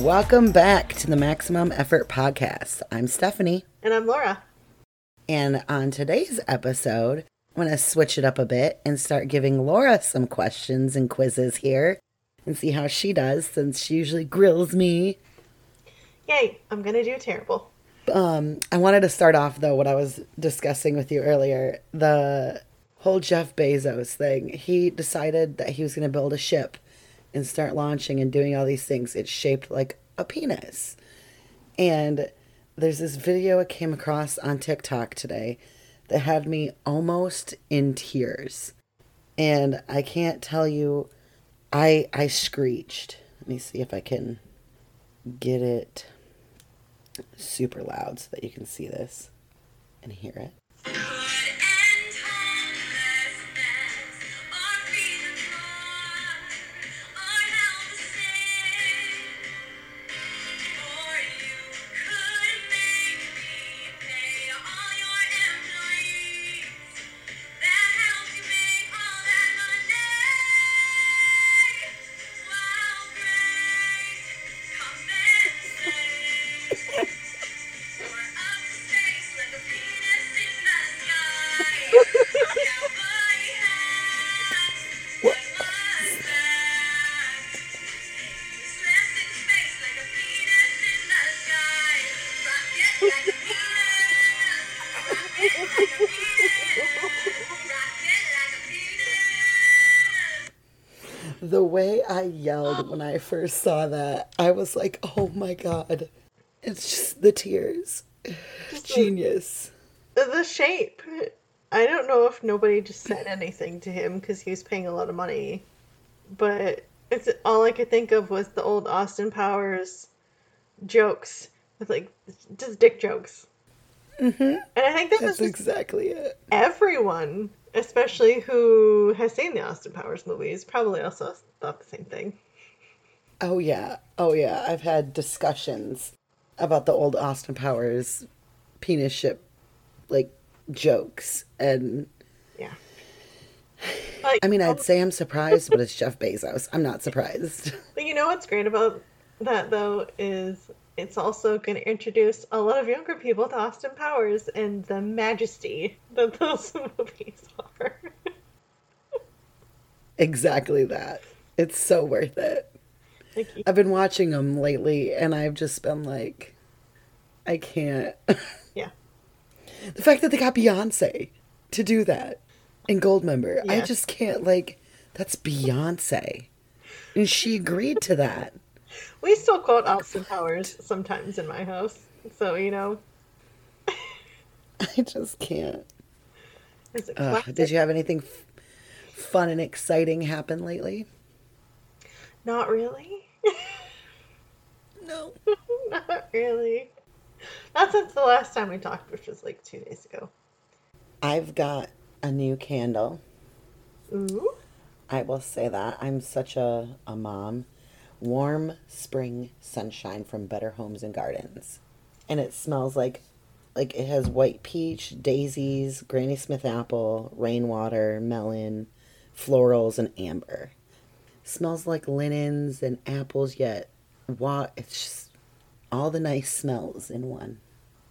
Welcome back to the Maximum Effort Podcast. I'm Stephanie. And I'm Laura. And on today's episode, I'm going to switch it up a bit and start giving Laura some questions and quizzes here and see how she does since she usually grills me. Yay, I'm going to do terrible. Um, I wanted to start off though what I was discussing with you earlier, the whole Jeff Bezos thing. He decided that he was going to build a ship and start launching and doing all these things. It's shaped like a penis. And there's this video I came across on TikTok today that had me almost in tears. And I can't tell you I I screeched. Let me see if I can get it super loud so that you can see this and hear it. The way I yelled when I first saw that, I was like, oh my god. It's just the tears. Genius. The shape. I don't know if nobody just said anything to him because he was paying a lot of money, but it's all I could think of was the old Austin Powers jokes with like just dick jokes. Mm-hmm. And I think that That's was exactly it. everyone, especially who has seen the Austin Powers movies, probably also thought the same thing. Oh yeah. Oh yeah. I've had discussions about the old Austin Powers penis ship like jokes and Yeah. Like, I mean I'd oh. say I'm surprised, but it's Jeff Bezos. I'm not surprised. But you know what's great about that though is it's also going to introduce a lot of younger people to Austin Powers and the majesty that those movies are. exactly that. It's so worth it. Thank you. I've been watching them lately and I've just been like I can't. Yeah. The fact that they got Beyonce to do that in Goldmember, I just can't like that's Beyonce. And she agreed to that. We still quote Austin Powers sometimes in my house. So, you know, I just can't. it's a Ugh, classic. did you have anything f- fun and exciting happen lately? Not really. No. Not really. Not since the last time we talked, which was like two days ago. I've got a new candle. Ooh. I will say that. I'm such a, a mom. Warm spring sunshine from Better Homes and Gardens. And it smells like like it has white peach, daisies, Granny Smith apple, rainwater, melon, florals, and amber. Smells like linens and apples yet it's just all the nice smells in one.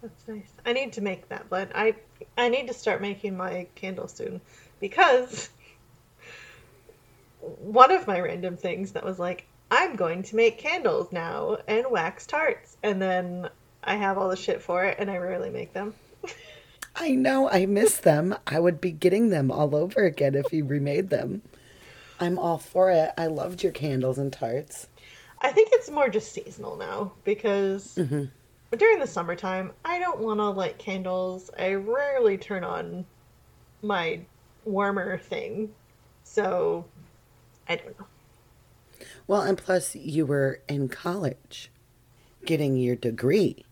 That's nice. I need to make that, but I I need to start making my candle soon because one of my random things that was like I'm going to make candles now and wax tarts, and then I have all the shit for it, and I rarely make them. I know, I miss them. I would be getting them all over again if you remade them. I'm all for it. I loved your candles and tarts. I think it's more just seasonal now because mm-hmm. during the summertime I don't want to light candles. I rarely turn on my warmer thing, so I don't know. Well, and plus, you were in college getting your degree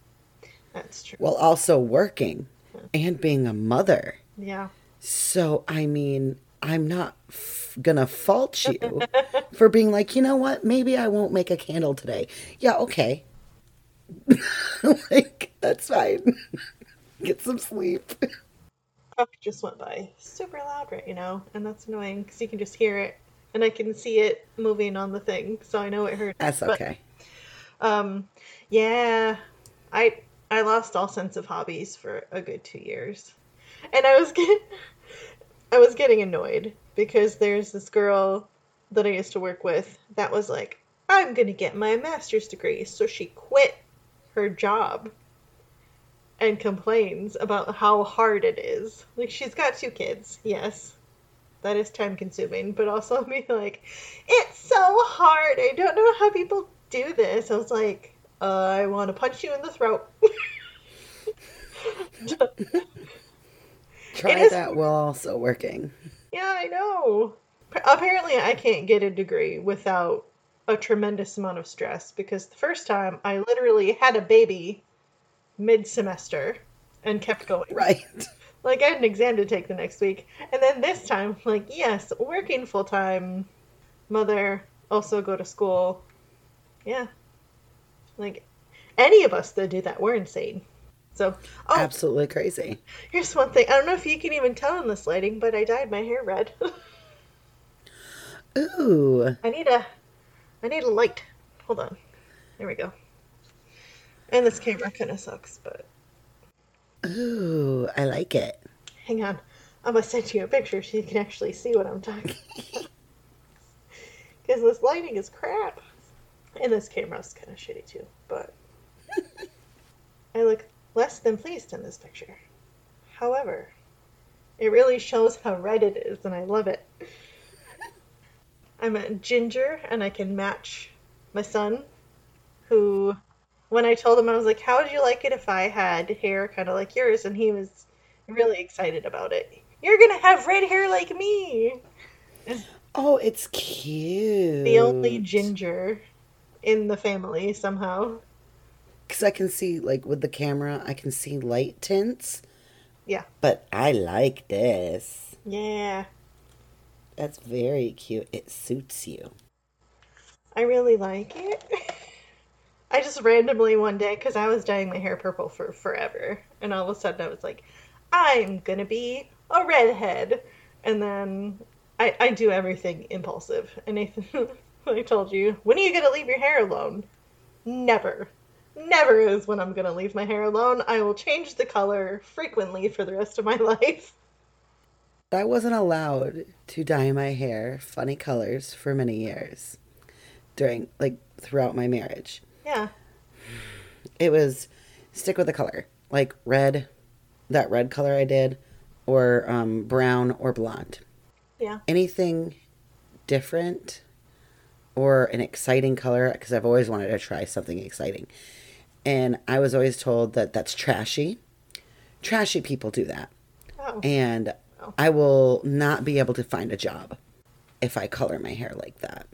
That's true. while also working and being a mother. Yeah. So, I mean, I'm not f- gonna fault you for being like, you know what, maybe I won't make a candle today. Yeah, okay. like, that's fine. Get some sleep. Truck just went by super loud right you know, and that's annoying because you can just hear it, and I can see it moving on the thing, so I know it hurts. That's But, okay. Um, yeah, I I lost all sense of hobbies for a good two years, and I was get I was getting annoyed because there's this girl that I used to work with that was like, I'm gonna get my master's degree, so she quit her job and complains about how hard it is. Like she's got two kids, yes. That is time consuming, but also be like, it's so hard. I don't know how people do this. I was like, uh, I want to punch you in the throat. Try is- that while also working. yeah, I know. Apparently, I can't get a degree without a tremendous amount of stress because the first time I literally had a baby mid semester and kept going. Right. Like I had an exam to take the next week, and then this time, like yes, working full time, mother, also go to school. Yeah, like any of us that do that, we're insane. So, oh, Absolutely crazy. here's one thing. I don't know if you can even tell in this lighting, but I dyed my hair red. Ooh. I need a, I need a light. Hold on. There we go. And this camera kind of sucks, but Ooh, I like it. hang on. I'm gonna send you a picture so you can actually see what I'm talking. Because this lighting is crap, and this camera's kind of shitty too. But I look less than pleased in this picture. However, it really shows how red it is, and I love it. I'm a ginger, and I can match my son, who, when I told him, I was like, How would you like it if I had hair kind of like yours? And he was really excited about it. You're gonna have red hair like me! Oh, it's cute. The only ginger in the family, somehow. Because I can see, like, with the camera, I can see light tints. Yeah. But I like this. Yeah. That's very cute. It suits you. I really like it. I just randomly one day, because I was dyeing my hair purple for forever, and all of a sudden I was like, I'm gonna be a redhead. And then I, I do everything impulsive. And Nathan, I told you, when are you gonna leave your hair alone? Never. Never is when I'm gonna leave my hair alone. I will change the color frequently for the rest of my life. I wasn't allowed to dye my hair funny colors for many years during, like, throughout my marriage. Yeah. It was stick with the color, like red, that red color I did, or um, brown or blonde. Yeah. Anything different or an exciting color, because I've always wanted to try something exciting. And I was always told that that's trashy. Trashy people do that. Oh. And Oh. I will not be able to find a job if I color my hair like that.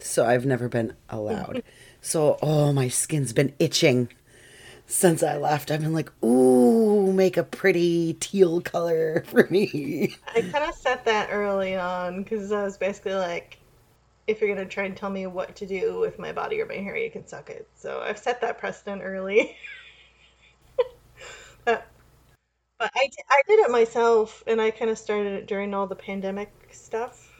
So I've never been allowed. so, oh, my skin's been itching since I left. I've been like, ooh, make a pretty teal color for me. I kind of set that early on because I was basically like, if you're gonna try and tell me what to do with my body or my hair, you can suck it. So I've set that precedent early. but but I, I did it myself, and I kind of started it during all the pandemic stuff.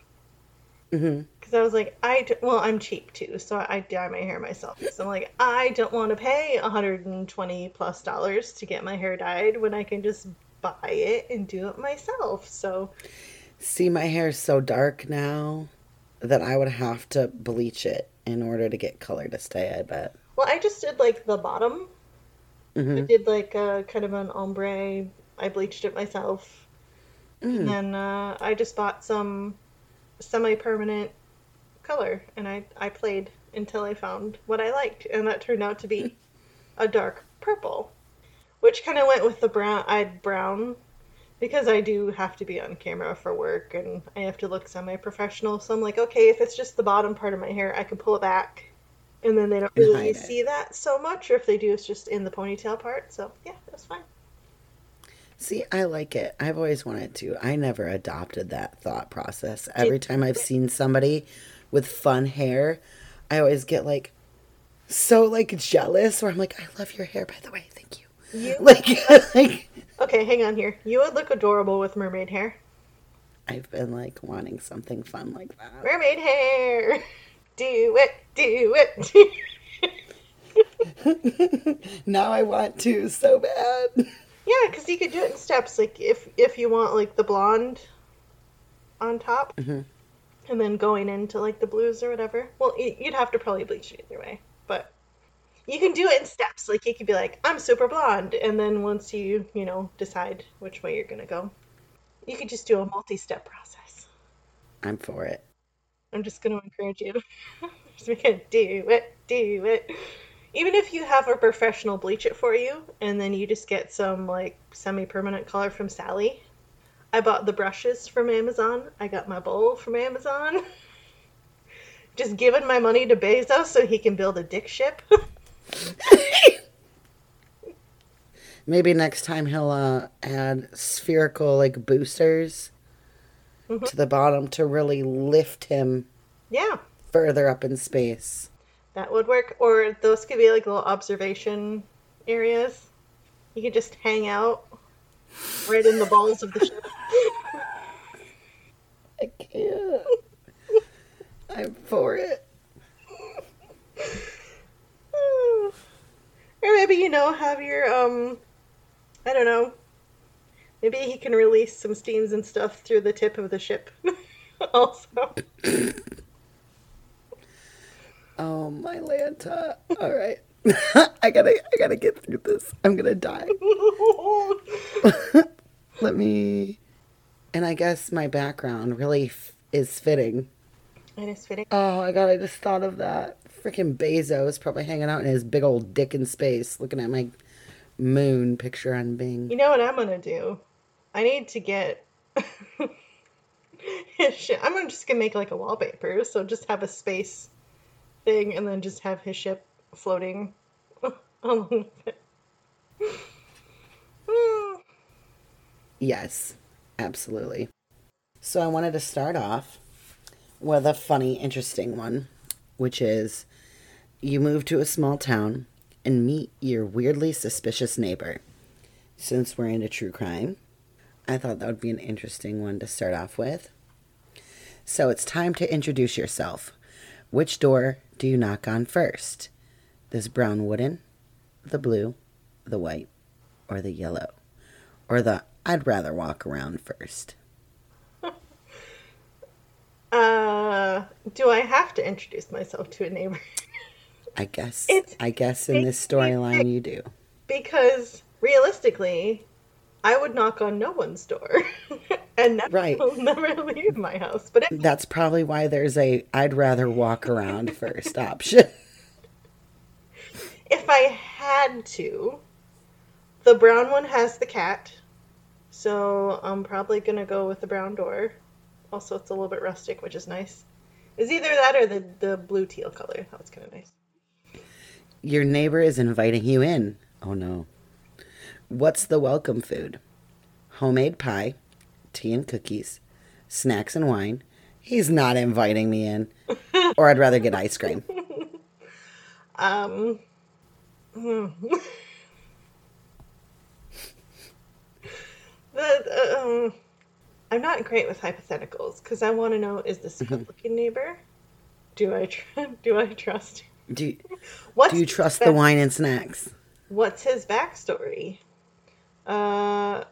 hmm Because I was like, I d- well, I'm cheap too, so I dye my hair myself. So I'm like, I don't want to pay 120 plus dollars to get my hair dyed when I can just buy it and do it myself. So See, my hair's so dark now that I would have to bleach it in order to get color to stay, I bet. Well, I just did like the bottom. I hmm did like a kind of an ombre. I bleached it myself. And then uh, I just bought some semi-permanent color, and I I played until I found what I liked, and that turned out to be a dark purple, which kind of went with the brown. Had brown because I do have to be on camera for work, and I have to look semi-professional. So I'm like, okay, if it's just the bottom part of my hair, I can pull it back, and then they don't really hide it. see that so much. Or if they do, it's just in the ponytail part. So yeah, that's fine. See, I like it. I've always wanted to. I never adopted that thought process. Every time I've seen somebody with fun hair, I always get like so like jealous where I'm like, I love your hair by the way, thank you. You Like like okay? Hang on here. You would look adorable with mermaid hair. I've been like wanting something fun like that. Mermaid hair. Do it. Do it. now I want to so bad. Yeah, because you could do it in steps. Like if if you want like the blonde on top, Mm-hmm. And then going into like the blues or whatever. Well, you'd have to probably bleach it either way, but you can do it in steps. Like you could be like, I'm super blonde, and then once you you know decide which way you're gonna go, you could just do a multi-step process. I'm for it. I'm just gonna encourage you to just make it do it, do it. Even if you have a professional bleach it for you, and then you just get some like semi-permanent color from Sally. I bought the brushes from Amazon. I got my bowl from Amazon. Just giving my money to Bezos so he can build a dick ship. Maybe next time he'll uh, add spherical like boosters to the bottom to really lift him yeah, further up in space. that would work. Or those could be like little observation areas. You could just hang out right in the balls of the ship. I can't. I'm for it. Or maybe, you know, have your, um, I don't know. Maybe he can release some steams and stuff through the tip of the ship. also. Oh my Lanta. All right. I gotta I gotta get through this. I'm gonna die. Let me and I guess my background really f- is fitting. it is fitting. Oh my god, I just thought of that. Freaking Bezos probably hanging out in his big old dick in space, looking at my moon picture on Bing. You know what I'm gonna do? I need to get his ship. I'm just gonna make like a wallpaper, so just have a space thing and then just have his ship floating along with it. Yes, absolutely. So I wanted to start off with a funny, interesting one, which is you move to a small town and meet your weirdly suspicious neighbor. Since we're into true crime, I thought that would be an interesting one to start off with. So it's time to introduce yourself. Which door do you knock on first? This brown wooden, the blue, the white, or the yellow? Or the I'd rather walk around first? Uh, do I have to introduce myself to a neighbor? I guess It's I guess in this storyline you do. because realistically, I would knock on no one's door and never, Right. never leave my house. But That's probably why there's a I'd rather walk around first option. if I had to, the brown one has the cat, so I'm probably gonna go with the brown door. Also, it's a little bit rustic, which is nice. Is either that or the the blue teal color. That was kind of nice. Your neighbor is inviting you in. Oh no. What's the welcome food? Homemade pie, tea and cookies, snacks and wine. He's not inviting me in. Or I'd rather get ice cream. Um. the, um, I'm not great with hypotheticals because I want to know: is this a good-looking neighbor? Do I tr- do I trust? Do you, do you trust back- the wine and snacks? What's his backstory? Uh,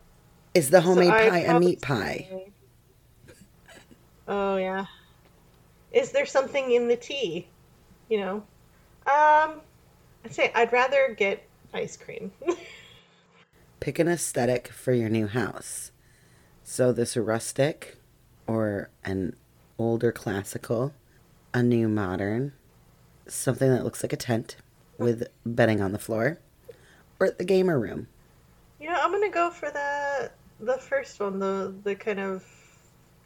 Is the homemade I'd pie a meat pie? Oh yeah. Is there something in the tea? You know, um, I'd say I'd rather get ice cream. Pick an aesthetic for your new house. So this rustic or an older classical, a new modern, something that looks like a tent with bedding on the floor, or the gamer room. You know, I'm gonna go for the The first one, the the kind of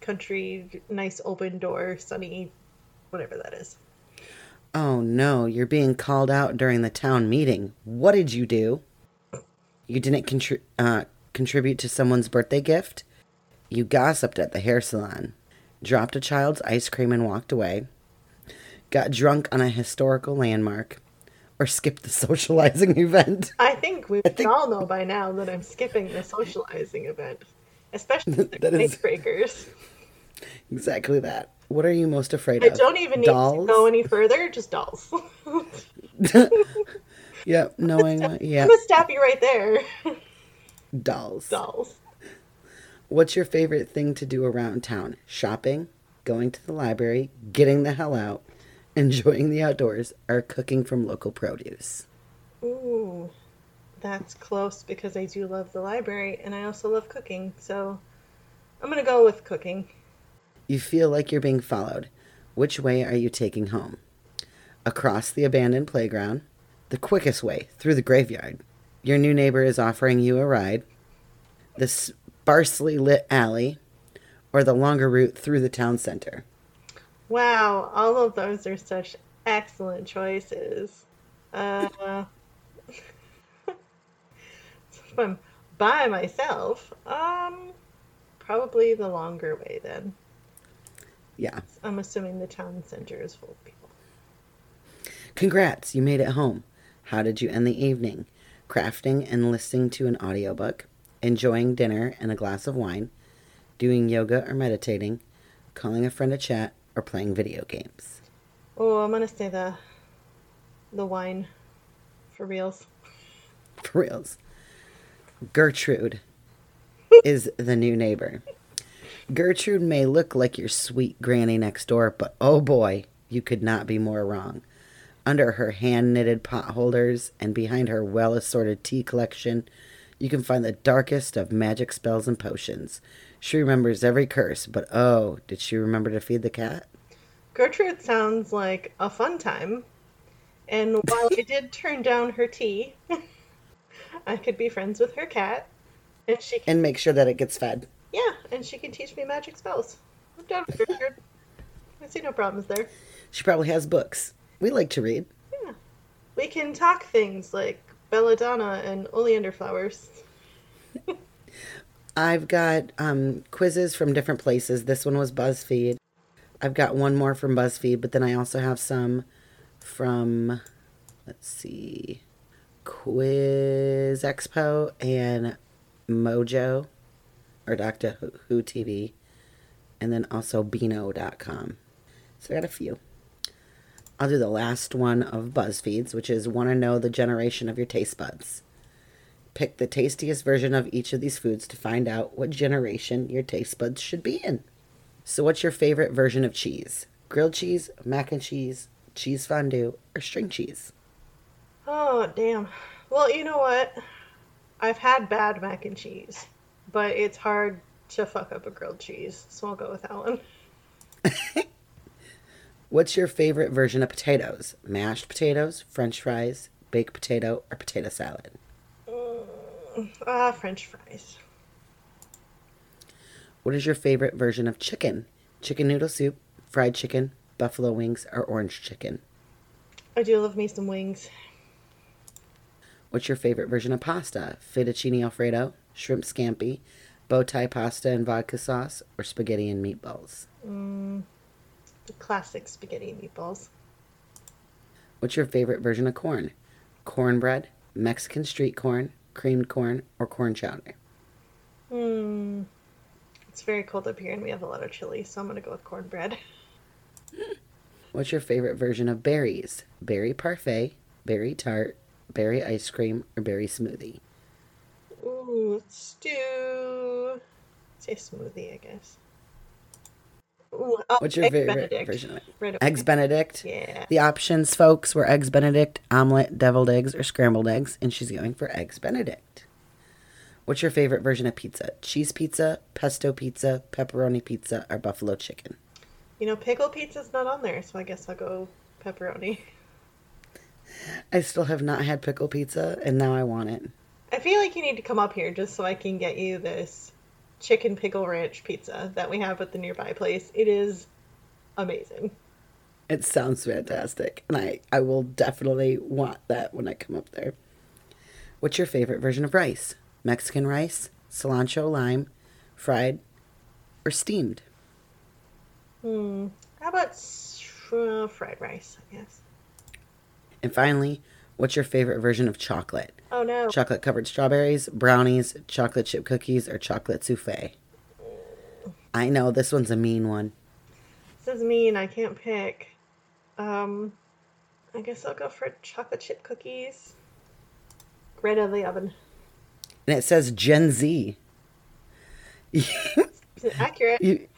country, nice open door, sunny, whatever that is. Oh no, you're being called out during the town meeting. What did you do? You didn't contri- uh, contribute to someone's birthday gift? You gossiped at the hair salon, dropped a child's ice cream and walked away, got drunk on a historical landmark, or skipped the socializing event. I think we think- all know by now that I'm skipping the socializing event, especially the is- breakers. exactly that. What are you most afraid I of? I don't even need Dolls? to go any further. Just dolls. Yep, knowing what, yeah, I'm gonna stop you right there. dolls. Dolls. What's your favorite thing to do around town? Shopping, going to the library, getting the hell out, enjoying the outdoors, or cooking from local produce? Ooh, that's close because I do love the library and I also love cooking. So I'm gonna go with cooking. You feel like you're being followed. Which way are you taking home? Across the abandoned playground, the quickest way through the graveyard. Your new neighbor is offering you a ride, the sparsely lit alley, or the longer route through the town center. Wow, all of those are such excellent choices. Uh, if I'm by myself, um, probably the longer way then. Yeah. I'm assuming the town center is full of people. Congrats, you made it home. How did you end the evening? Crafting and listening to an audiobook, enjoying dinner and a glass of wine, doing yoga or meditating, calling a friend to chat, or playing video games. Oh, I'm gonna say the the wine for reals. For reals. Gertrude is the new neighbor. Gertrude may look like your sweet granny next door, but oh boy, you could not be more wrong. Under her hand knitted pot holders and behind her well assorted tea collection, you can find the darkest of magic spells and potions. She remembers every curse, but oh, did she remember to feed the cat? Gertrude sounds like a fun time. And while I did turn down her tea, I could be friends with her cat. And she can, And make sure that it gets fed. yeah, and she can teach me magic spells. I'm down with Gertrude. I see no problems there. She probably has books. We like to read. Yeah. We can talk things like belladonna and oleander flowers. I've got um, quizzes from different places. This one was BuzzFeed. I've got one more from BuzzFeed, but then I also have some from, let's see, Quiz Expo and Mojo or Doctor Who TV, and then also Beano.com. So I got a few. I'll do the last one of BuzzFeed's, which is Want to Know the Generation of Your Taste Buds. Pick the tastiest version of each of these foods to find out what generation your taste buds should be in. So, what's your favorite version of cheese? Grilled cheese, mac and cheese, cheese fondue, or string cheese? Oh, damn. Well, you know what? I've had bad mac and cheese, but it's hard to fuck up a grilled cheese, so I'll go with that one. What's your favorite version of potatoes? Mashed potatoes, french fries, baked potato, or potato salad? Ah, french fries. What is your favorite version of chicken? Chicken noodle soup, fried chicken, buffalo wings, or orange chicken? I do love me some wings. What's your favorite version of pasta? Fettuccine alfredo, shrimp scampi, bow tie pasta and vodka sauce, or spaghetti and meatballs? The classic spaghetti meatballs. What's your favorite version of corn? Cornbread, Mexican street corn, creamed corn, or corn chowder? Hmm. It's very cold up here and we have a lot of chili, so I'm gonna go with cornbread. What's your favorite version of berries? Berry parfait, berry tart, berry ice cream, or berry smoothie? Ooh, let's do. Say smoothie, I guess. Ooh, oh, What's your Eggs favorite Benedict. version of it? Right. Eggs Benedict. Yeah. The options, folks, were Eggs Benedict, omelet, deviled eggs, or scrambled eggs, and she's going for Eggs Benedict. What's your favorite version of pizza? Cheese pizza, pesto pizza, pepperoni pizza, or buffalo chicken? You know, pickle pizza's not on there, so I guess I'll go pepperoni. I still have not had pickle pizza, and now I want it. I feel like you need to come up here just so I can get you this chicken pickle ranch pizza that we have at the nearby place. It is amazing. It sounds fantastic, and I, I will definitely want that when I come up there. What's your favorite version of rice? Mexican rice, cilantro lime, fried, or steamed? Hmm. How about uh, fried rice, I guess? And finally, what's your favorite version of chocolate? Oh no. Chocolate covered strawberries, brownies, chocolate chip cookies, or chocolate souffle? I know this one's a mean one. This is mean. I can't pick. Um, I guess I'll go for chocolate chip cookies. Right out of the oven. And it says Gen Z. Accurate. You,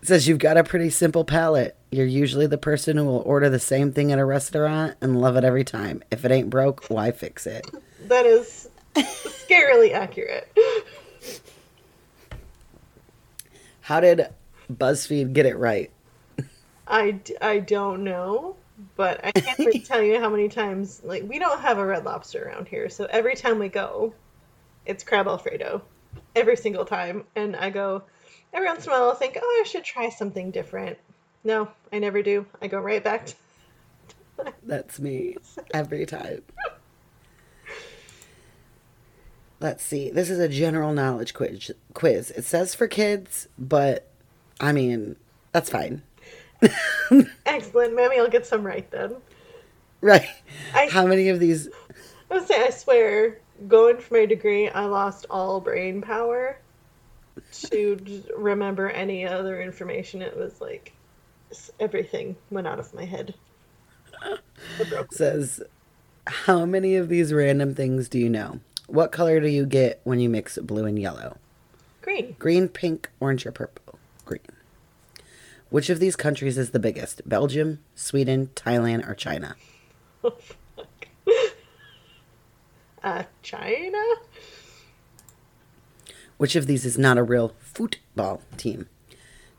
it says you've got a pretty simple palate. You're usually the person who will order the same thing at a restaurant and love it every time. If it ain't broke, why fix it? That is scarily accurate. How did BuzzFeed get it right? I, I don't know, but I can't even tell you how many times. Like, we don't have a red lobster around here, so every time we go, it's crab alfredo. Every single time. And I go, every once in a while, I'll think, oh, I should try something different. No, I never do. I go right back to. That's me every time. Let's see. This is a general knowledge quiz. Quiz. It says for kids, but I mean, that's fine. Excellent. Maybe I'll get some right then. Right. I- How many of these I would say, I swear, going for my degree, I lost all brain power to remember any other information. It was like everything went out of my head. Says how many of these random things do you know? What color do you get when you mix blue and yellow? Green. Green, pink, orange, or purple? Green. Which of these countries is the biggest? Belgium, Sweden, Thailand, or China? Uh, China? Which of these is not a real football team?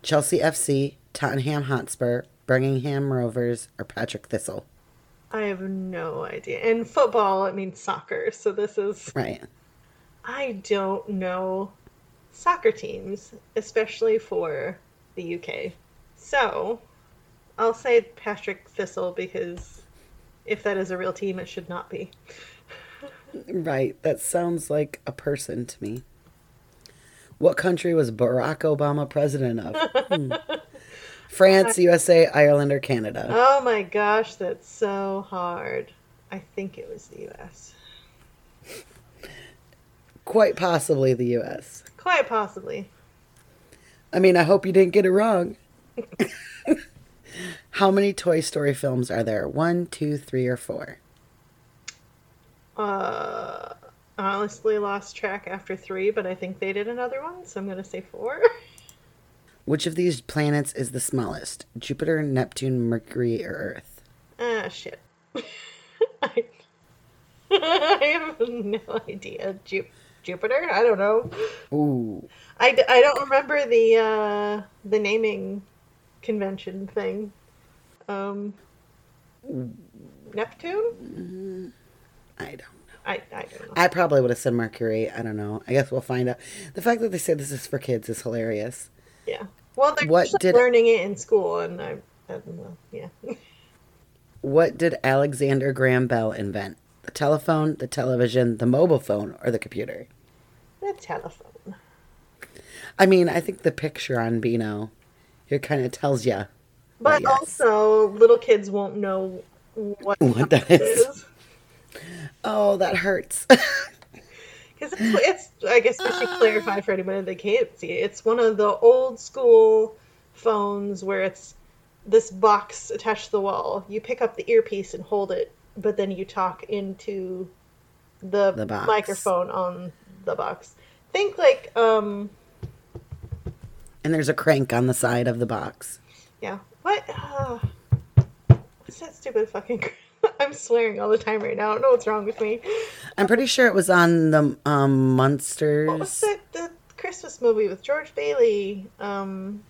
Chelsea FC, Tottenham Hotspur, Birmingham Rovers, or Patrick Thistle? I have no idea. In football, it means soccer. So this is. Right. I don't know soccer teams, especially for the UK. So I'll say Patrick Thistle because if that is a real team, it should not be. Right. That sounds like a person to me. What country was Barack Obama president of? Hmm. France, USA, Ireland, or Canada? Oh my gosh, that's so hard. I think it was the US. Quite possibly the US. Quite possibly. I mean, I hope you didn't get it wrong. How many Toy Story films are there? One, two, three, or four? Uh, I honestly lost track after three, but I think they did another one, so I'm gonna say four. Which of these planets is the smallest? Jupiter, Neptune, Mercury, or Earth? Ah, shit. I, I have no idea. Ju- Jupiter? I don't know. Ooh. I, d- I don't remember the uh, the naming convention thing. Um, Neptune? I don't know. I, I don't know. I probably would have said Mercury. I don't know. I guess we'll find out. The fact that they say this is for kids is hilarious. Yeah. Well, they're What did- learning it in school, and I, I don't know. Yeah. What did Alexander Graham Bell invent? The telephone, the television, the mobile phone, or the computer? the telephone. I mean, I think the picture on Beano here kind of tells you. But yes. also, little kids won't know what, What that is. Oh, that hurts. Because it's, it's, I guess we should clarify for anybody that can't see it. It's one of the old school phones where it's this box attached to the wall. You pick up the earpiece and hold it, but then you talk into the, The microphone on the box. Think like, um, and there's a crank on the side of the box. yeah, what? Uh, what's that stupid fucking. I'm swearing all the time right now. I don't know what's wrong with me. I'm pretty sure it was on the um, What was it? The Christmas movie with George Bailey. Um,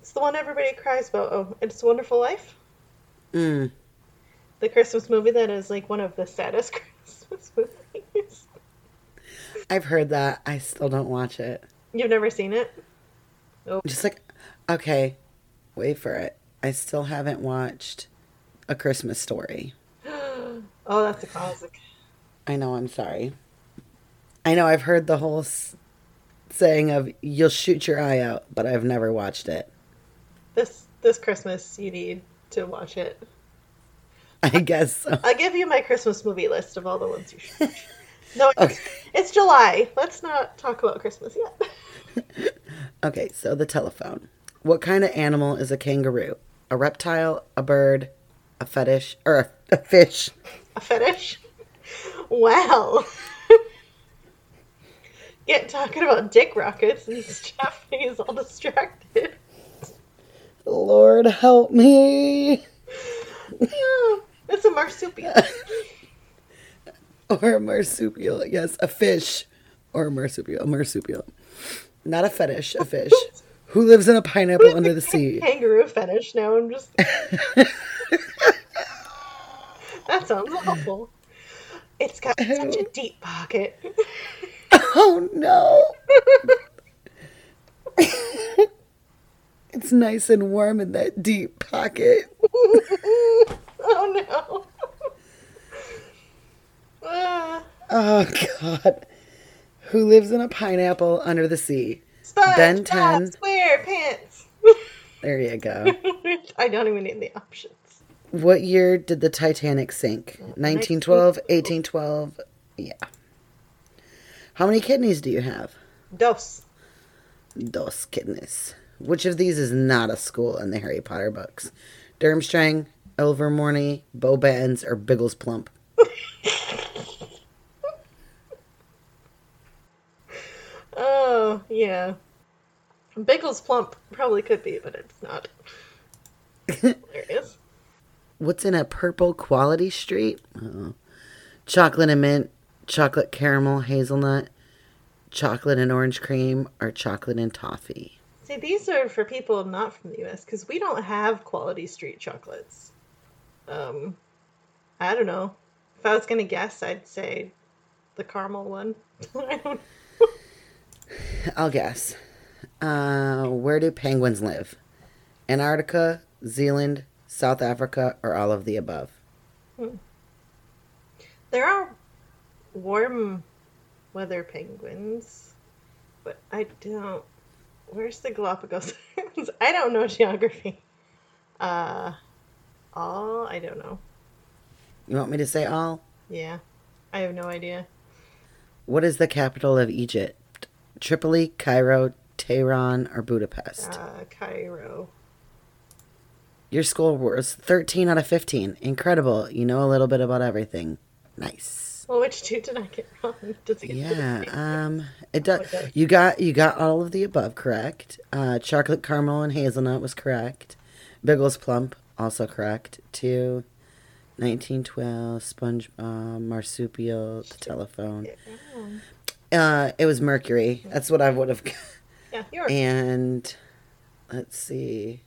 it's the one everybody cries about. Oh, It's a Wonderful Life. Mm. The Christmas movie that is like one of the saddest Christmas movies. I've heard that. I still don't watch it. You've never seen it? Nope. Just like, okay, wait for it. I still haven't watched A Christmas Story. Oh, that's a classic. I know, I'm sorry. I know I've heard the whole s- saying of you'll shoot your eye out, but I've never watched it. This this Christmas, you need to watch it. I guess so. I'll give you my Christmas movie list of all the ones you should. watch. No, Okay. it's July. Let's not talk about Christmas yet. Okay, so the telephone. What kind of animal is a kangaroo? A reptile, a bird, a fetish, or a, a fish? A fetish. Well, Get talking about dick rockets and Japanese all distracted. Lord help me. it's a marsupial. or a marsupial. Yes, a fish or a marsupial. A Marsupial. Not a fetish, a fish. Who lives in a pineapple under the sea? Kangaroo fetish. Now I'm just. that sounds awful. It's got such a deep pocket. oh no. it's nice and warm in that deep pocket. oh no. Uh, oh god. Who lives in a pineapple under the sea? Sponge ben 10. SquarePants. there you go. I don't even need the options. What year did the Titanic sink? 1912, 1812. Yeah. How many kidneys do you have? Dos. Dos kidneys. Which of these is not a school in the Harry Potter books? Durmstrang, Ilvermorny, Beauxbatons, or Biggles Plump? oh, yeah. Biggles Plump probably could be, but it's not. Hilarious. What's in a purple quality street? Oh. Chocolate and mint, chocolate caramel hazelnut, chocolate and orange cream, or chocolate and toffee. See, these are for people not from the U.S. because we don't have quality street chocolates. Um, I don't know. If I was gonna guess, I'd say the caramel one. I don't. I'll guess. Uh, where do penguins live? Antarctica, Zealand, South Africa, or all of the above? Hmm. There are warm weather penguins, but I don't. Where's the Galapagos Islands? I don't know geography. Uh, all? I don't know. You want me to say all? Yeah. I have no idea. What is the capital of Egypt? Tripoli, Cairo, Tehran, or Budapest? Uh, Cairo. Your score was 13 out of 15. Incredible. You know a little bit about everything. Nice. Well, which two did I get wrong? Does it yeah, um, it does. Okay. You got you got all of the above correct. Uh, chocolate caramel and hazelnut was correct. Biggles plump also correct. Two. 1912, SpongeBob, marsupial, the telephone. Uh, it was Mercury. That's what I would have. Yeah, And let's see.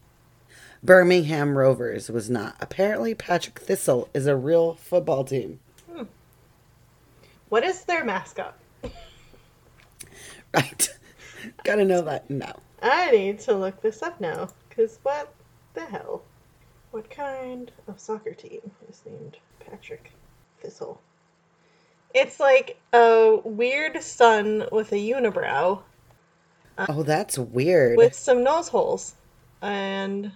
Birmingham Rovers was not. Apparently, Patrick Thistle is a real football team. Hmm. What is their mascot? right. Gotta know that now. I need to look this up now. Because what the hell? What kind of soccer team is named Patrick Thistle? It's like a weird sun with a unibrow. oh, that's weird. With some nose holes. And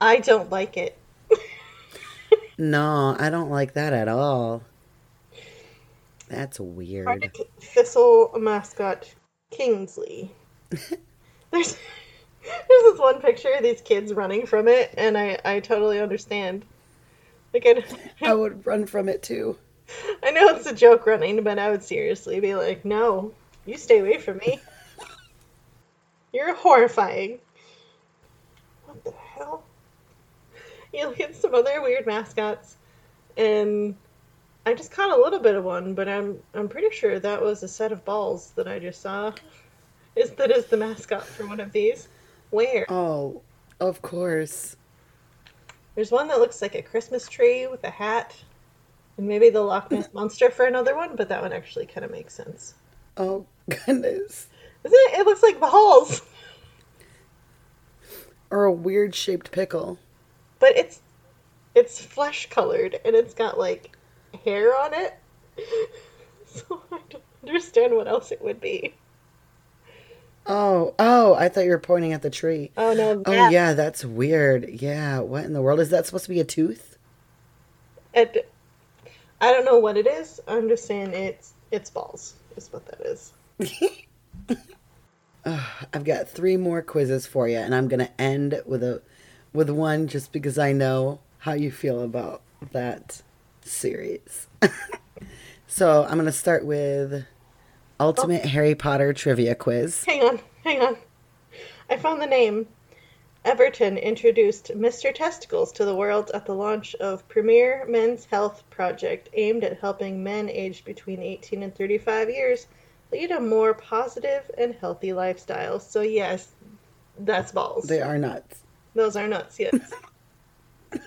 I don't like it. no, I don't like that at all. That's weird. Thistle mascot Kingsley. there's there's this one picture of these kids running from it, and I I totally understand. Like I, I would run from it too. I know it's a joke running, but I would seriously be like, no, you stay away from me. You're horrifying. What the hell? you look at some other weird mascots, and I just caught a little bit of one, but I'm I'm pretty sure that was a set of balls that I just saw. Is that is the mascot for one of these? Where? Oh, of course. There's one that looks like a Christmas tree with a hat, and maybe the Loch Ness monster for another one, but that one actually kind of makes sense. Oh goodness! Isn't it? It looks like balls. Or a weird shaped pickle but it's it's flesh colored and it's got like hair on it. so I don't understand what else it would be. Oh, oh, I thought you were pointing at the tree. Oh no. Oh yeah, that's weird. Yeah, what in the world is that supposed to be a tooth? It I don't know what it is. I'm just saying it's it's balls is what that is. I've got three more quizzes for you, and I'm gonna end with a with one just because I know how you feel about that series. So I'm going to start with Ultimate oh. Harry Potter Trivia Quiz. Hang on, hang on. I found the name. Everton introduced Mr. Testicles to the world at the launch of Premier Men's Health Project, aimed at helping men aged between 18 and 35 years lead a more positive and healthy lifestyle. So, yes, that's balls. They are nuts. Those are nuts, yes.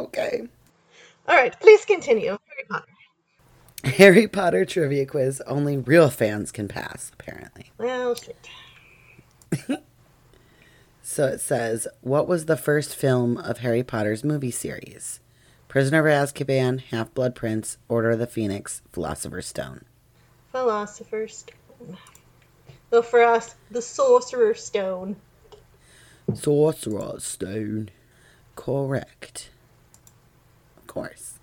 Okay. All right, please continue. Harry Potter. Harry Potter Trivia Quiz. Only real fans can pass, apparently. Well, shit. So it says, What was the first film of Harry Potter's movie series? Prisoner of Azkaban, Half Blood Prince, Order of the Phoenix, Philosopher's Stone. Philosopher's Stone. Though for us, the Sorcerer's Stone. Sorcerer's Stone. Correct. Of course.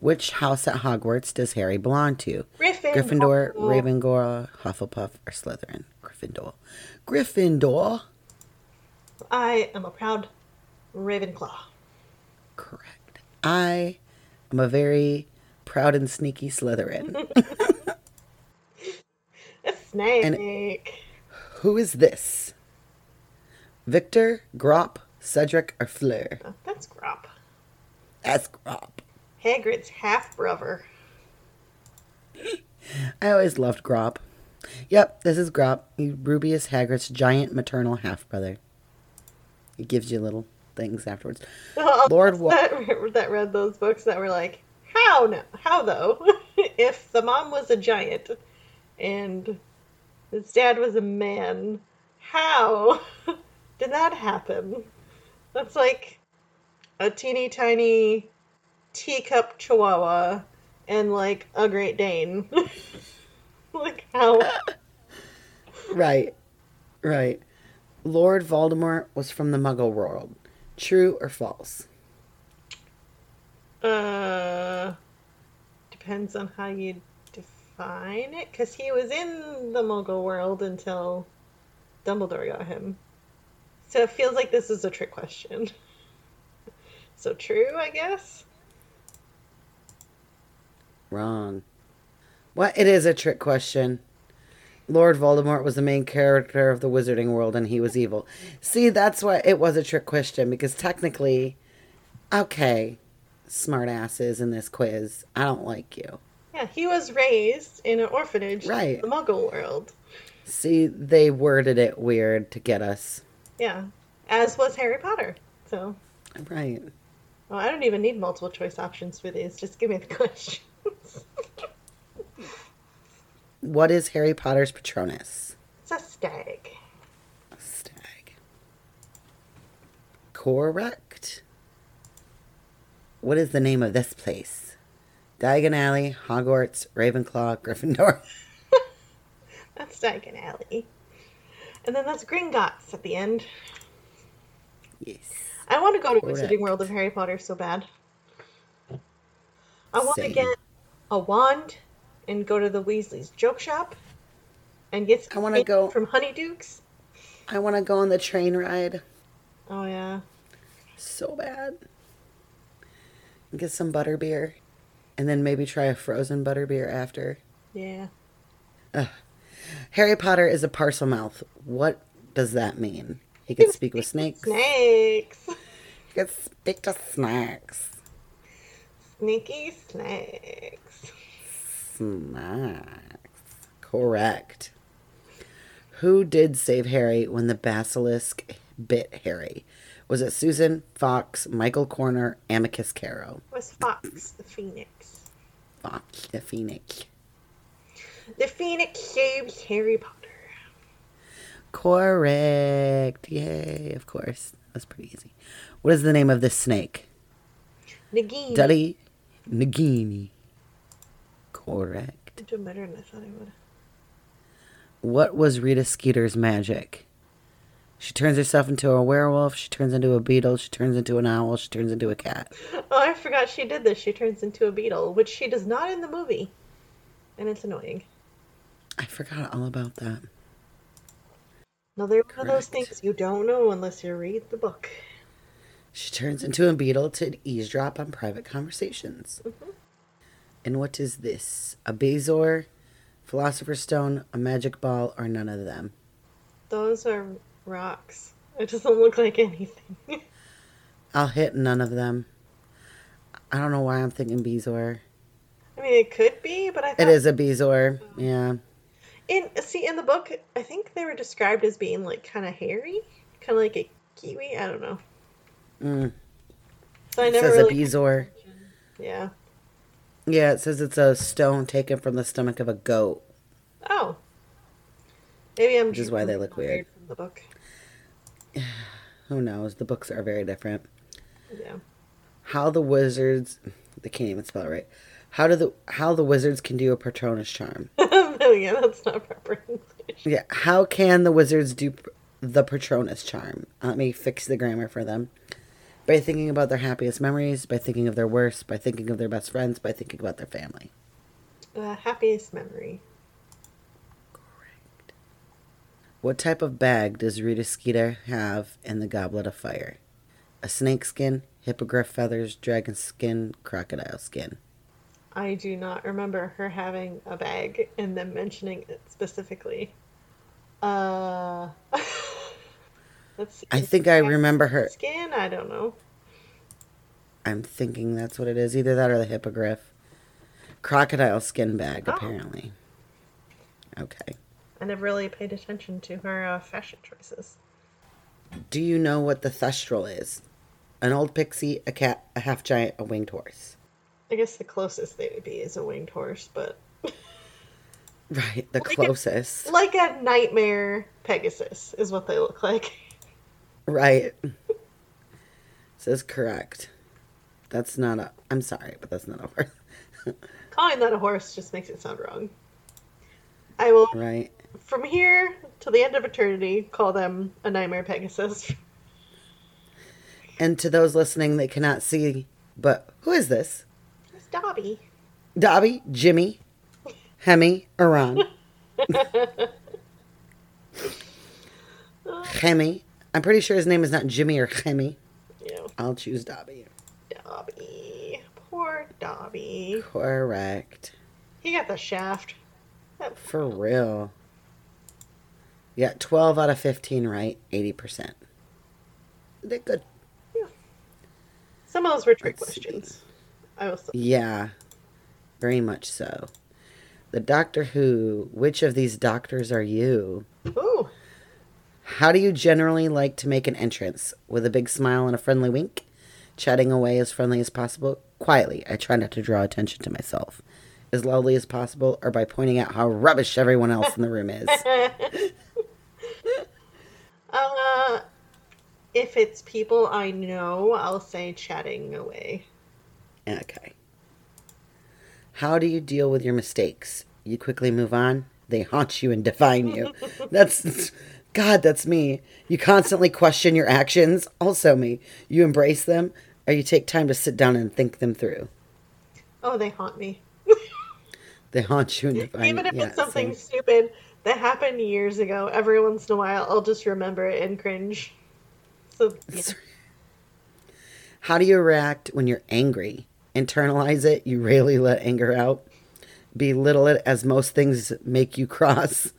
Which house at Hogwarts does Harry belong to? Gryffindor. Gryffindor, Ravenclaw, Hufflepuff, or Slytherin? Gryffindor. Gryffindor. I am a proud Ravenclaw. Correct. I am a very proud and sneaky Slytherin. A snake. Who is this? Victor, Grawp, Cedric, or Fleur? Oh, that's Grawp. That's Grawp. Hagrid's half brother. I always loved Grawp. Yep, this is Grawp. Rubeus Hagrid's giant maternal half brother. It gives you little things afterwards. Oh, Lord Wa- that, that read those books that were like, how no, how though? if the mom was a giant and his dad was a man, how did that happen? That's like a teeny tiny teacup chihuahua and like a Great Dane. like how? Right. Right. Lord Voldemort was from the Muggle world. True or false? Uh, depends on how you define it, because he was in the Muggle world until Dumbledore got him. So it feels like this is a trick question. So true, I guess. Wrong. What? It is a trick question. Lord Voldemort was the main character of the wizarding world and he was evil. See, that's why it was a trick question because technically, okay, smartasses in this quiz, I don't like you. Yeah, he was raised in an orphanage Right. in the Muggle world. See, they worded it weird to get us. Yeah, as was Harry Potter. So, Right. well, I don't even need multiple choice options for these. Just give me the questions. What is Harry Potter's Patronus? it's a stag. Stag. Correct. What is the name of this place? Diagon Alley, Hogwarts, Ravenclaw, Gryffindor. That's Diagon Alley. And then that's Gringotts at the end. Yes. I want to go to Correct. Wizarding World of Harry Potter so bad. I want to get a wand and go to the Weasley's joke shop and get some I wanna go- from Honeydukes. I want to go on the train ride Oh yeah. so bad. Get some butterbeer. And then maybe try a frozen butterbeer after. Yeah. Harry Potter is a Parselmouth. What does that mean? He can speak with snakes. Snakes. He can speak to snakes. Sneaky snakes. Snacks. Correct. Who did save Harry when the basilisk bit Harry? Was it Susan, Fawkes, Michael Corner, Amycus Carrow? Was Fawkes the Phoenix? Fawkes the Phoenix. The Phoenix saves Harry Potter. Correct. Yay, of course. That's pretty easy. What is the name of this snake? Nagini. Duddy Nagini. Correct. Doing better than I thought I would. What was Rita Skeeter's magic? She turns herself into a werewolf, she turns into a beetle, she turns into an owl, she turns into a cat. Oh, I forgot she did this. She turns into a beetle, which she does not in the movie. And it's annoying. I forgot all about that. Another one of those things you don't know unless you read the book. She turns into a beetle to eavesdrop on private conversations. Mm-hmm. And what is this? A Bezoar, Philosopher's Stone, a magic ball, or none of them? Those are rocks. It doesn't look like anything. I'll hit none of them. I don't know why I'm thinking Bezoar. I mean, it could be, but I thought It is a Bezoar. Yeah. in see in the book. I think they were described as being like kind of hairy, kind of like a kiwi. I don't know. Mm. So I It never says really. a Bezoar. yeah. Yeah, it says it's a stone taken from the stomach of a goat. Oh. Maybe I'm. Which is why they look weird. From the book. Who knows? The books are very different. Yeah. How the wizards they can't even spell it right. How do the how the wizards can do a Patronus charm? yeah, that's not proper English. Yeah, how can the wizards do the Patronus charm? Let me fix the grammar for them. By thinking about their happiest memories, by thinking of their worst, by thinking of their best friends, by thinking about their family. Uh, happiest memory. Correct. What type of bag does Rita Skeeter have in the Goblet of Fire? A snake skin, hippogriff feathers, dragon skin, crocodile skin. I do not remember her having a bag and them mentioning it specifically. Uh. Let's see. I think I remember her. Skin? I don't know. I'm thinking that's what it is. Either that or the hippogriff. Crocodile skin bag, Oh. apparently. Okay. I never really paid attention to her uh, fashion choices. Do you know what the thestral is? An old pixie, a cat, a half giant, a winged horse. I guess the closest they would be is a winged horse, but Right, the Like a- closest. like a nightmare Pegasus is what they look like. Right. Says correct. That's not a. I'm sorry, but that's not a horse. Calling that a horse just makes it sound wrong. I will, right. from here to the end of eternity, call them a nightmare Pegasus. And to those listening that cannot see, but who is this? It's Dobby. Dobby, Jimmy, Hemi, Iran. Hemi. I'm pretty sure his name is not Jimmy or Hemi. Yeah, I'll choose Dobby. Dobby. Poor Dobby. Correct. He got the shaft. For real. Yeah, 12 out of 15 right, 80%. They're good. Yeah. Some of those were trick Let's see. questions. I was Yeah, very much so. The Doctor Who, which of these doctors are you? Ooh. How do you generally like to make an entrance? With a big smile and a friendly wink? Chatting away as friendly as possible? Quietly, I try not to draw attention to myself. As loudly as possible, or by pointing out how rubbish everyone else in the room is. Uh, if it's people I know, I'll say chatting away. Okay. How do you deal with your mistakes? You quickly move on? They haunt you and define you. That's. God, that's me. You constantly question your actions. Also, me. You embrace them, or you take time to sit down and think them through. Oh, they haunt me. They haunt you Even if Yeah, it's something same. stupid that happened years ago, every once in a while I'll just remember it and cringe. So yeah. How do you react when you're angry? Internalize it. You rarely let anger out. Belittle it as most things make you cross.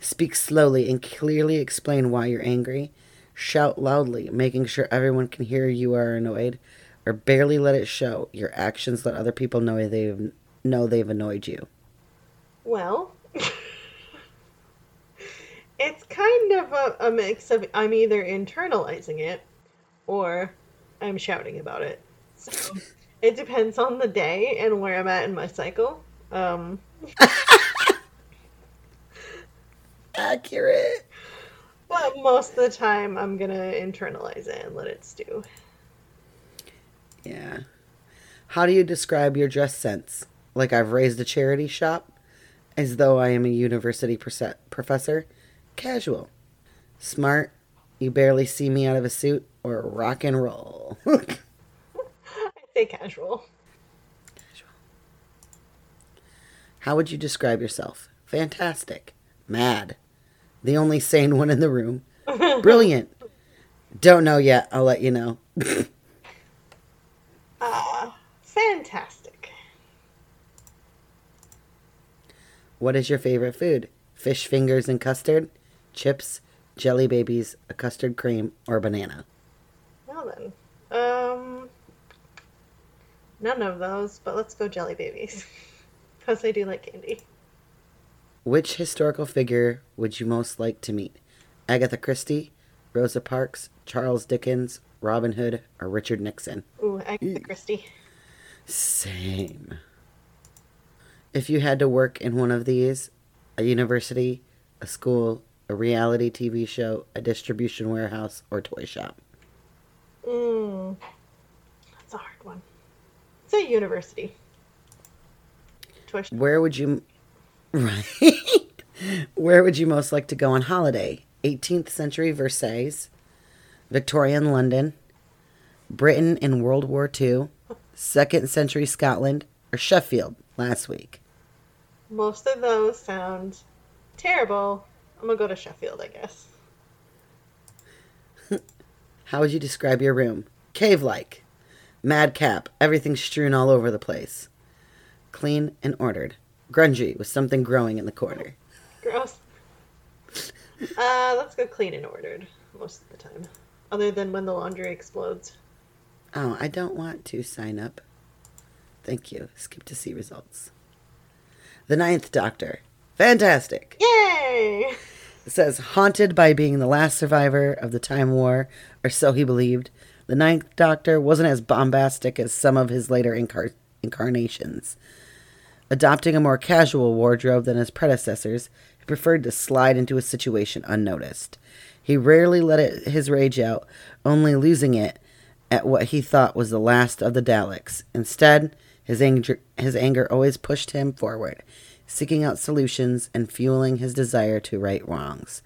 Speak slowly and clearly explain why you're angry. Shout loudly, making sure everyone can hear you are annoyed. Or barely let it show. Your actions let other people know they've know they've annoyed you. well, it's kind of a, a mix of I'm either internalizing it or I'm shouting about it. So it depends on the day and where I'm at in my cycle. Um, Accurate. but most of the time I'm gonna internalize it and let it stew. Yeah. How do you describe your dress sense? Like I've raised a charity shop? As though I am a university perse- professor? Casual. Smart? You barely see me out of a suit? Or rock and roll? I say casual. Casual. How would you describe yourself? Fantastic. Mad. The only sane one in the room. Brilliant. Don't know yet. I'll let you know. Uh, fantastic. What is your favorite food? Fish fingers and custard, chips, jelly babies, a custard cream, or banana? Well then. Um none of those, but let's go jelly babies. Because I do like candy. Which historical figure would you most like to meet? Agatha Christie, Rosa Parks, Charles Dickens, Robin Hood, or Richard Nixon? Ooh, Agatha Christie. Same. If you had to work in one of these, a university, a school, a reality TV show, a distribution warehouse, or toy shop? Mmm. That's a hard one. Say university. Toy shop. Where would you Right. Where would you most like to go on holiday? 18th century Versailles, Victorian London, Britain in World War II, 2nd century Scotland, or Sheffield last week? Most of those sound terrible. I'm gonna go to Sheffield, I guess. How would you describe your room? Cave like. Madcap, everything strewn all over the place. Clean and ordered. Grungy, with something growing in the corner. Gross. Uh, let's go clean and ordered most of the time. Other than when the laundry explodes. Oh, I don't want to sign up. Thank you. Skip to see results. The Ninth Doctor. Fantastic. Yay! It says, haunted by being the last survivor of the Time War, or so he believed, the Ninth Doctor wasn't as bombastic as some of his later incar- incarnations. Adopting a more casual wardrobe than his predecessors, he preferred to slide into a situation unnoticed. He rarely let it, his rage out, only losing it at what he thought was the last of the Daleks. Instead, his anger, his anger always pushed him forward, seeking out solutions and fueling his desire to right wrongs.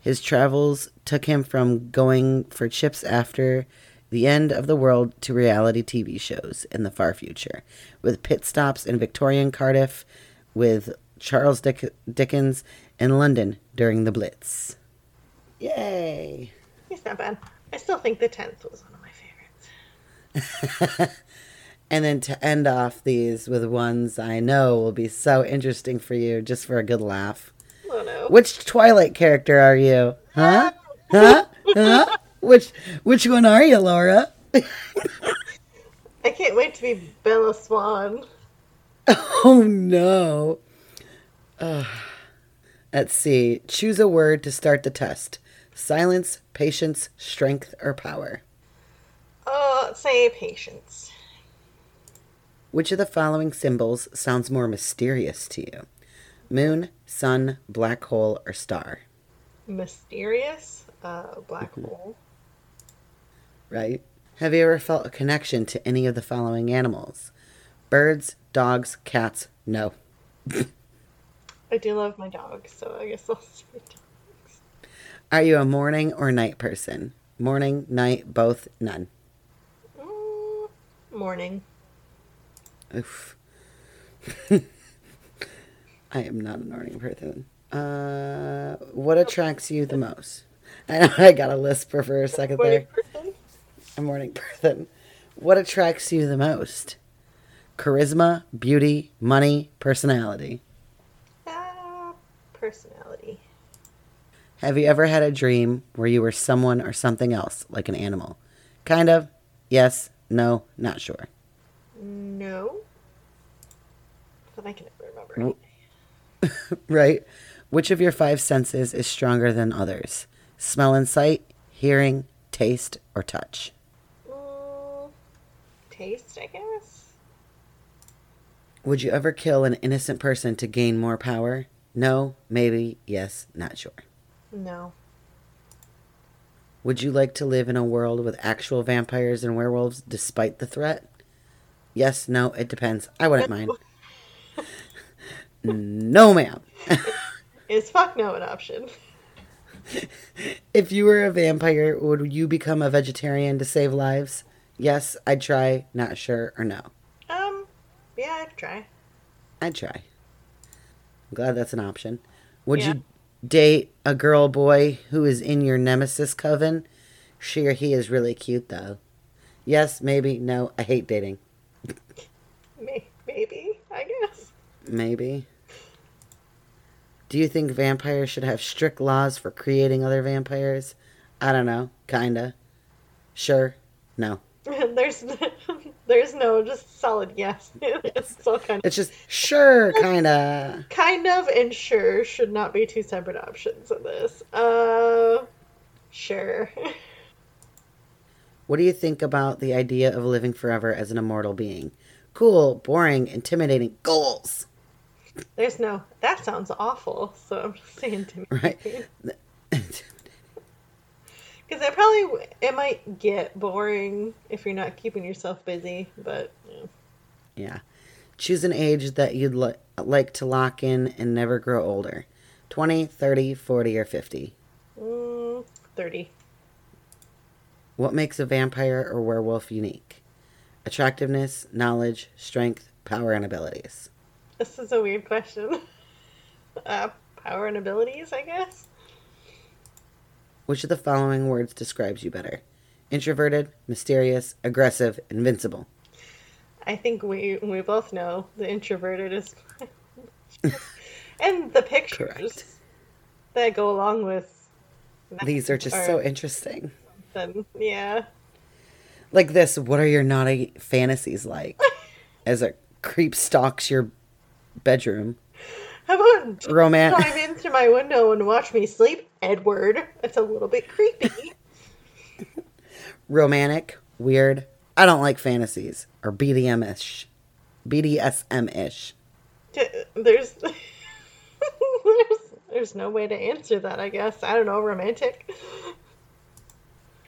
His travels took him from going for chips after the end of the world to reality TV shows in the far future, with pit stops in Victorian Cardiff, with Charles Dick- Dickens in London during the Blitz. Yay! It's not bad. I still think the 10th was one of my favorites. And then to end off these with ones I know will be so interesting for you, just for a good laugh. Oh no. Which Twilight character are you? Huh? Huh? Huh? Which which one are you, Laura? I can't wait to be Bella Swan. Oh no. Ugh. Let's see. Choose a word to start the test. Silence, patience, strength, or power. Uh, say patience. Which of the following symbols sounds more mysterious to you? Moon, sun, black hole, or star? Mysterious. Uh, black hole. Right? Have you ever felt a connection to any of the following animals? Birds, dogs, cats? No. I do love my dog, so I guess I'll say dogs. Are you a morning or night person? Morning, night, both, none. Mm, morning. Oof. I am not a morning person. Uh, what attracts you the most? I know I got a lisper for a second there. person. A morning person. What attracts you the most? Charisma, beauty, money, personality. Uh, personality. Have you ever had a dream where you were someone or something else, like an animal? Kind of. Yes. No. Not sure. No. But I can never remember. Right? Which of your five senses is stronger than others? Smell and sight, hearing, taste, or touch? Taste, I guess. Would you ever kill an innocent person to gain more power? No, maybe, yes, not sure. No. Would you like to live in a world with actual vampires and werewolves despite the threat? Yes, no, it depends. I wouldn't mind. No, ma'am. Is fuck no an option? If you were a vampire, would you become a vegetarian to save lives? Yes, I'd try, not sure, or no. Um, yeah, I'd try. I'd try. I'm glad that's an option. Would Yeah. you date a girl boy who is in your nemesis coven? She or he is really cute, though. Yes, maybe, no. I hate dating. Maybe, I guess. Maybe. Do you think vampires should have strict laws for creating other vampires? I don't know. Kinda. Sure. No. there's there's no just solid yes. it's all kind of It's just sure, kinda. kind of and sure should not be two separate options in this. Uh, sure. What do you think about the idea of living forever as an immortal being? Cool, boring, intimidating goals. There's no. That sounds awful. So I'm just saying to me. Right? Because it probably it might get boring if you're not keeping yourself busy. But yeah. yeah. Choose an age that you'd li- like to lock in and never grow older 20, 30, 40, or 50. mm, thirty. What makes a vampire or werewolf unique? Attractiveness, knowledge, strength, power, and abilities. This is a weird question. Uh, power and abilities, I guess. Which of the following words describes you better? Introverted, mysterious, aggressive, invincible. I think we we both know the introverted is, and the pictures Correct. that go along with. These are just so interesting. Yeah, Like this, what are your naughty fantasies like? As a creep stalks your bedroom. How about Romance. climb in through my window and watch me sleep, Edward? It's a little bit creepy. Romantic, weird. I don't like fantasies. Or BDM ish. BDSM ish. there's, there's there's no way to answer that. I guess I don't know. Romantic.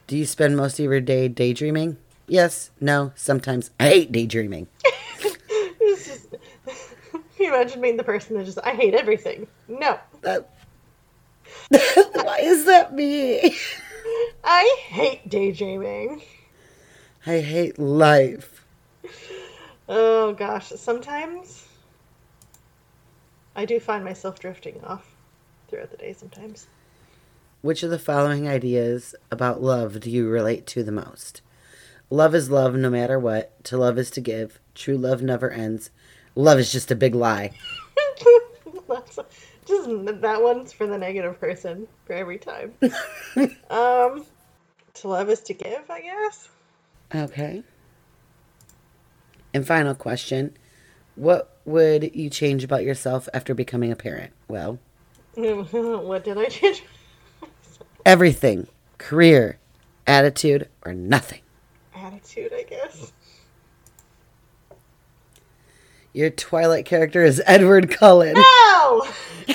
Do you spend most of your day daydreaming? Yes, no, sometimes. I hate daydreaming. Can you imagine being the person that just I hate everything? No, That... Why is that me? I hate daydreaming. I hate life. Oh gosh, sometimes I do find myself drifting off throughout the day. Sometimes Which of the following ideas about love do you relate to the most? Love is love no matter what. To love is to give. True love never ends. Love is just a big lie. Just that one's for the negative person for every time. um, to love is to give, I guess. Okay. And final question What would you change about yourself after becoming a parent? Well, what did I change? everything career, attitude, or nothing. Attitude, I guess. Your Twilight character is Edward Cullen. No.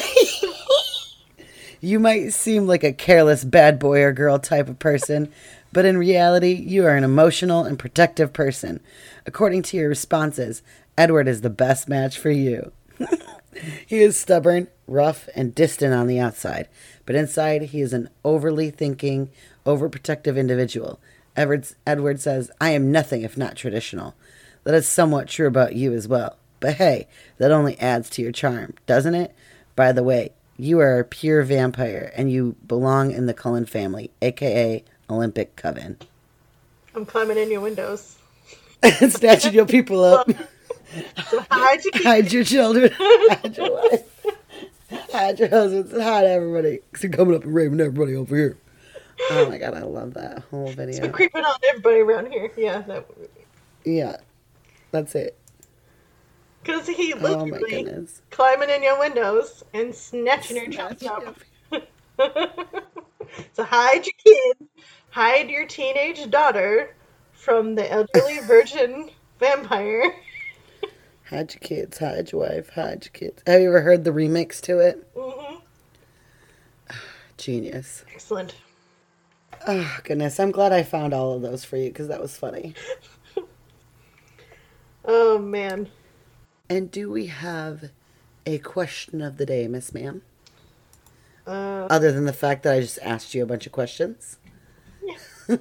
You might seem like a careless bad boy or girl type of person, but in reality, you are an emotional and protective person. According to your responses, Edward is the best match for you. he is stubborn, rough, and distant on the outside, but inside, he is an overly thinking, overprotective individual. Edward, Edward says, I am nothing if not traditional. That is somewhat true about you as well. But hey, that only adds to your charm, doesn't it? By the way, you are a pure vampire and you belong in the Cullen family, aka Olympic Coven. I'm climbing in your windows. Snatching your people up, So hide your hide your children, hide your wife, hide your husbands, hide everybody. Because you're coming up and raping everybody over here. Oh my god, I love that whole video. So creeping on everybody around here. Yeah, that. Yeah, that's it. Because he Oh literally goodness. climbing in your windows and snatching your child up. so hide your kid, hide your teenage daughter from the elderly virgin vampire. Hide your kids, hide your wife, hide your kids. Have you ever heard the remix to it? hmm Genius. Excellent. Oh, goodness. I'm glad I found all of those for you because that was funny. Oh man. And do we have a question of the day, Miss Ma'am? Uh, Other than the fact that I just asked you a bunch of questions?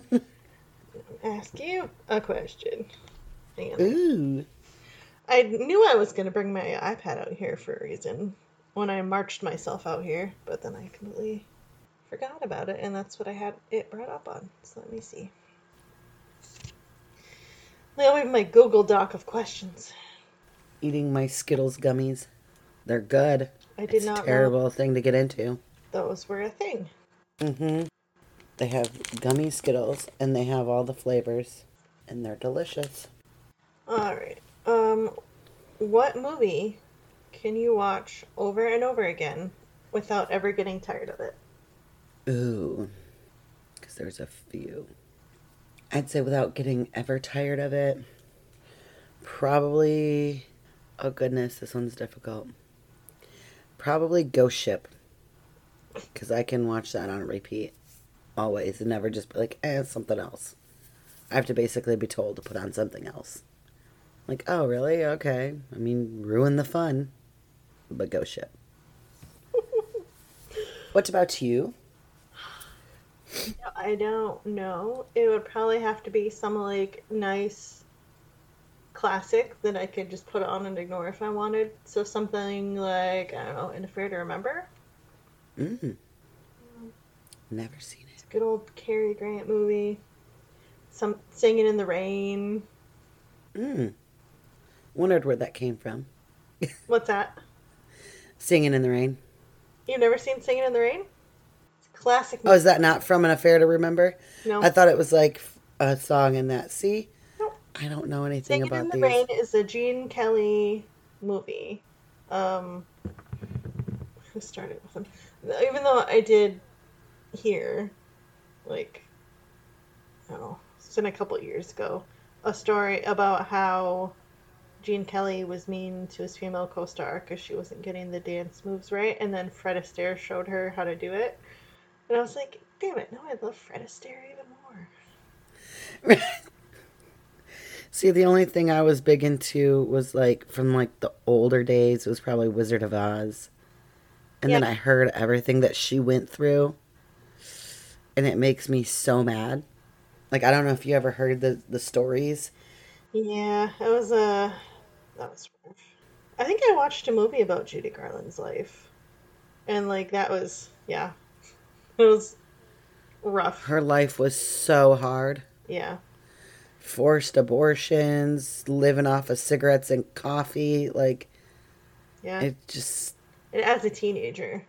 ask you a question. Ooh. I knew I was going to bring my iPad out here for a reason when I marched myself out here, but then I completely forgot about it, and that's what I had it brought up on. So let me see. I have my Google Doc of questions. Eating my Skittles gummies. They're good. I did It's a not terrible thing to get into. those were a thing. Mm-hmm. They have gummy Skittles, and they have all the flavors, and they're delicious. All right. Um, what movie can you watch over and over again without ever getting tired of it? Ooh, because there's a few. I'd say without getting ever tired of it, probably. Oh goodness, this one's difficult. Probably Ghost Ship, because I can watch that on repeat always and never just be like, eh, something else. I have to basically be told to put on something else. Like, oh, really? Okay. I mean, ruin the fun, but Ghost Ship. what about you? I don't know. It would probably have to be some like nice classic that I could just put on and ignore if I wanted. So something like I don't know, An Affair to Remember. Mm. Never seen it. Good old Cary Grant movie. Some Singing in the Rain. Mm. Wondered where that came from. What's that? Singing in the Rain. You've never seen Singing in the Rain? It's a classic. Oh, is that not from an affair to remember? No. I thought it was like a song in that. See. I don't know anything Singing about in the these. Rain is a Gene Kelly movie. Um, who started with him? Even though I did hear, like, I don't know, it's been a couple years ago, a story about how Gene Kelly was mean to his female co-star because she wasn't getting the dance moves right, and then Fred Astaire showed her how to do it, and I was like, damn it, no, I love Fred Astaire even more. See, the only thing I was big into was like from like the older days it was probably Wizard of Oz. And then I heard everything that she went through. And it makes me so mad. Like I don't know if you ever heard the the stories. Yeah, it was Uh, that was rough. I think I watched a movie about Judy Garland's life, and like that was yeah, it was rough. Her life was so hard. Yeah, Forced abortions, living off of cigarettes and coffee, like yeah. it just and as a teenager,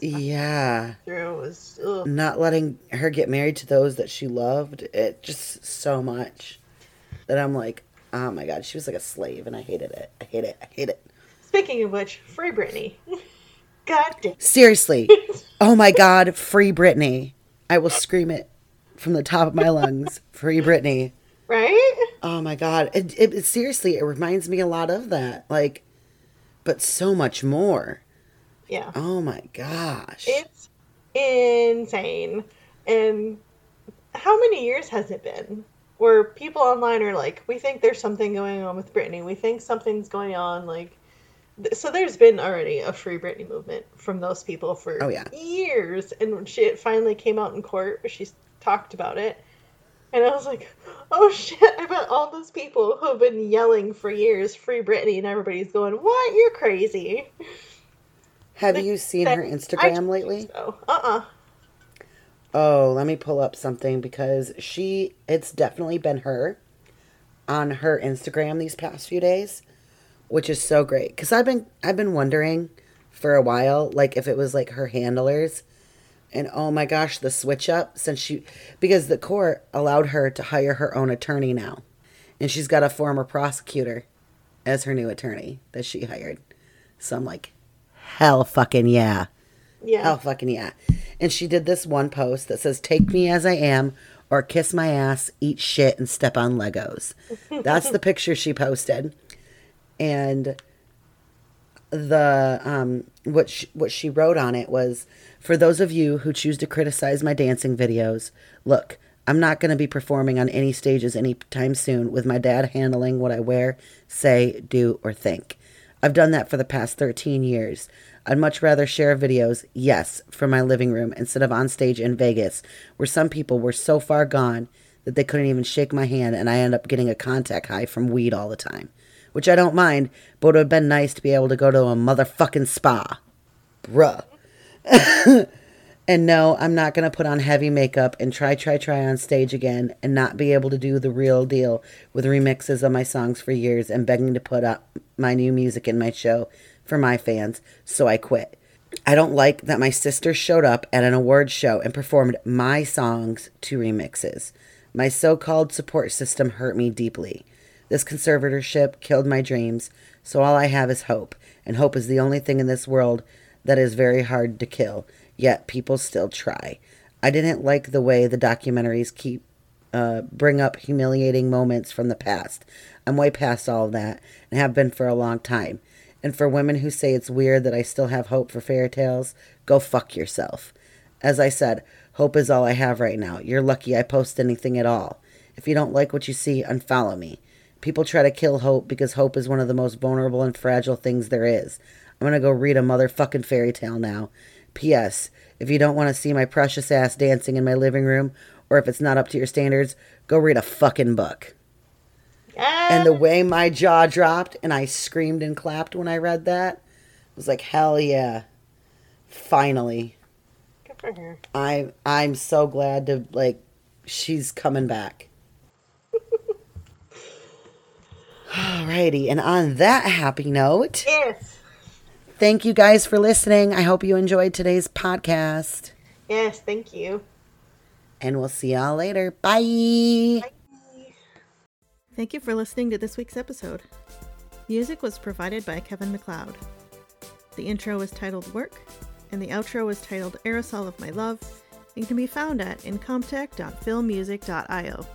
yeah. through was ugh. not letting her get married to those that she loved it just so much that i'm like oh my god she was like a slave and i hated it i hate it i hate it Speaking of which, free Britney. God damn. seriously oh my god free britney i will scream it from the top of my lungs free britney Right? oh my god it, it, it- seriously it reminds me a lot of that like but so much more Yeah. oh my gosh It's insane. And how many years has it been where people online are like, we think there's something going on with Britney. We think something's going on. Like, so there's been already a free Britney movement from those people for Oh, yeah. years. And when shit finally came out in court, she talked about it. And I was like, oh shit, I bet all those people who have been yelling for years, free Britney, and everybody's going, what? You're crazy. have you seen her instagram lately So, uh-uh. Oh, let me pull up something because she, it's definitely been her on her Instagram these past few days, which is so great. Cause I've been, I've been wondering for a while, like if it was like her handlers and oh my gosh, the switch up since she, because the court allowed her to hire her own attorney now. And she's got a former prosecutor as her new attorney that she hired. So I'm like, hell fucking yeah. Yeah. Oh fucking yeah. And she did this one post that says, Take me as I am, or kiss my ass, eat shit, and step on Legos. That's the picture she posted. And the um what she, what she wrote on it was for those of you who choose to criticize my dancing videos look i'm not going to be performing on any stages anytime soon with my dad handling what i wear say do or think i've done that for the past 13 years i'd much rather share videos yes from my living room instead of on stage in vegas where some people were so far gone that they couldn't even shake my hand and i end up getting a contact high from weed all the time which I don't mind, but it would have been nice to be able to go to a motherfucking spa. Bruh. and no, I'm not going to put on heavy makeup and try, try, try on stage again and not be able to do the real deal with remixes of my songs for years and begging to put up my new music in my show for my fans, so I quit. I don't like that my sister showed up at an award show and performed my songs to remixes. My so called support system hurt me deeply. This conservatorship killed my dreams, so all I have is hope, and hope is the only thing in this world that is very hard to kill, yet people still try. I didn't like the way the documentaries keep uh, bring up humiliating moments from the past. I'm way past all of that and have been for a long time. And for women who say it's weird that I still have hope for fairy tales, go fuck yourself. As I said, hope is all I have right now. You're lucky I post anything at all. If you don't like what you see, unfollow me. People try to kill hope because hope is one of the most vulnerable and fragile things there is. I'm gonna go read a motherfucking fairy tale now. P.S. If you don't want to see my precious ass dancing in my living room, or if it's not up to your standards, go read a fucking book. And the way my jaw dropped and I screamed and clapped when I read that was like, hell yeah. Finally. Good for her. I I'm so glad to like she's coming back. Alrighty, and on that happy note, Yes. Thank you guys for listening. I hope you enjoyed today's podcast. Yes, thank you. And we'll see y'all later. Bye. Thank you for listening to this week's episode. Music was provided by Kevin MacLeod. The intro was titled Work, and the outro was titled Aerosol of My Love, and can be found at incompetech.filmmusic.io.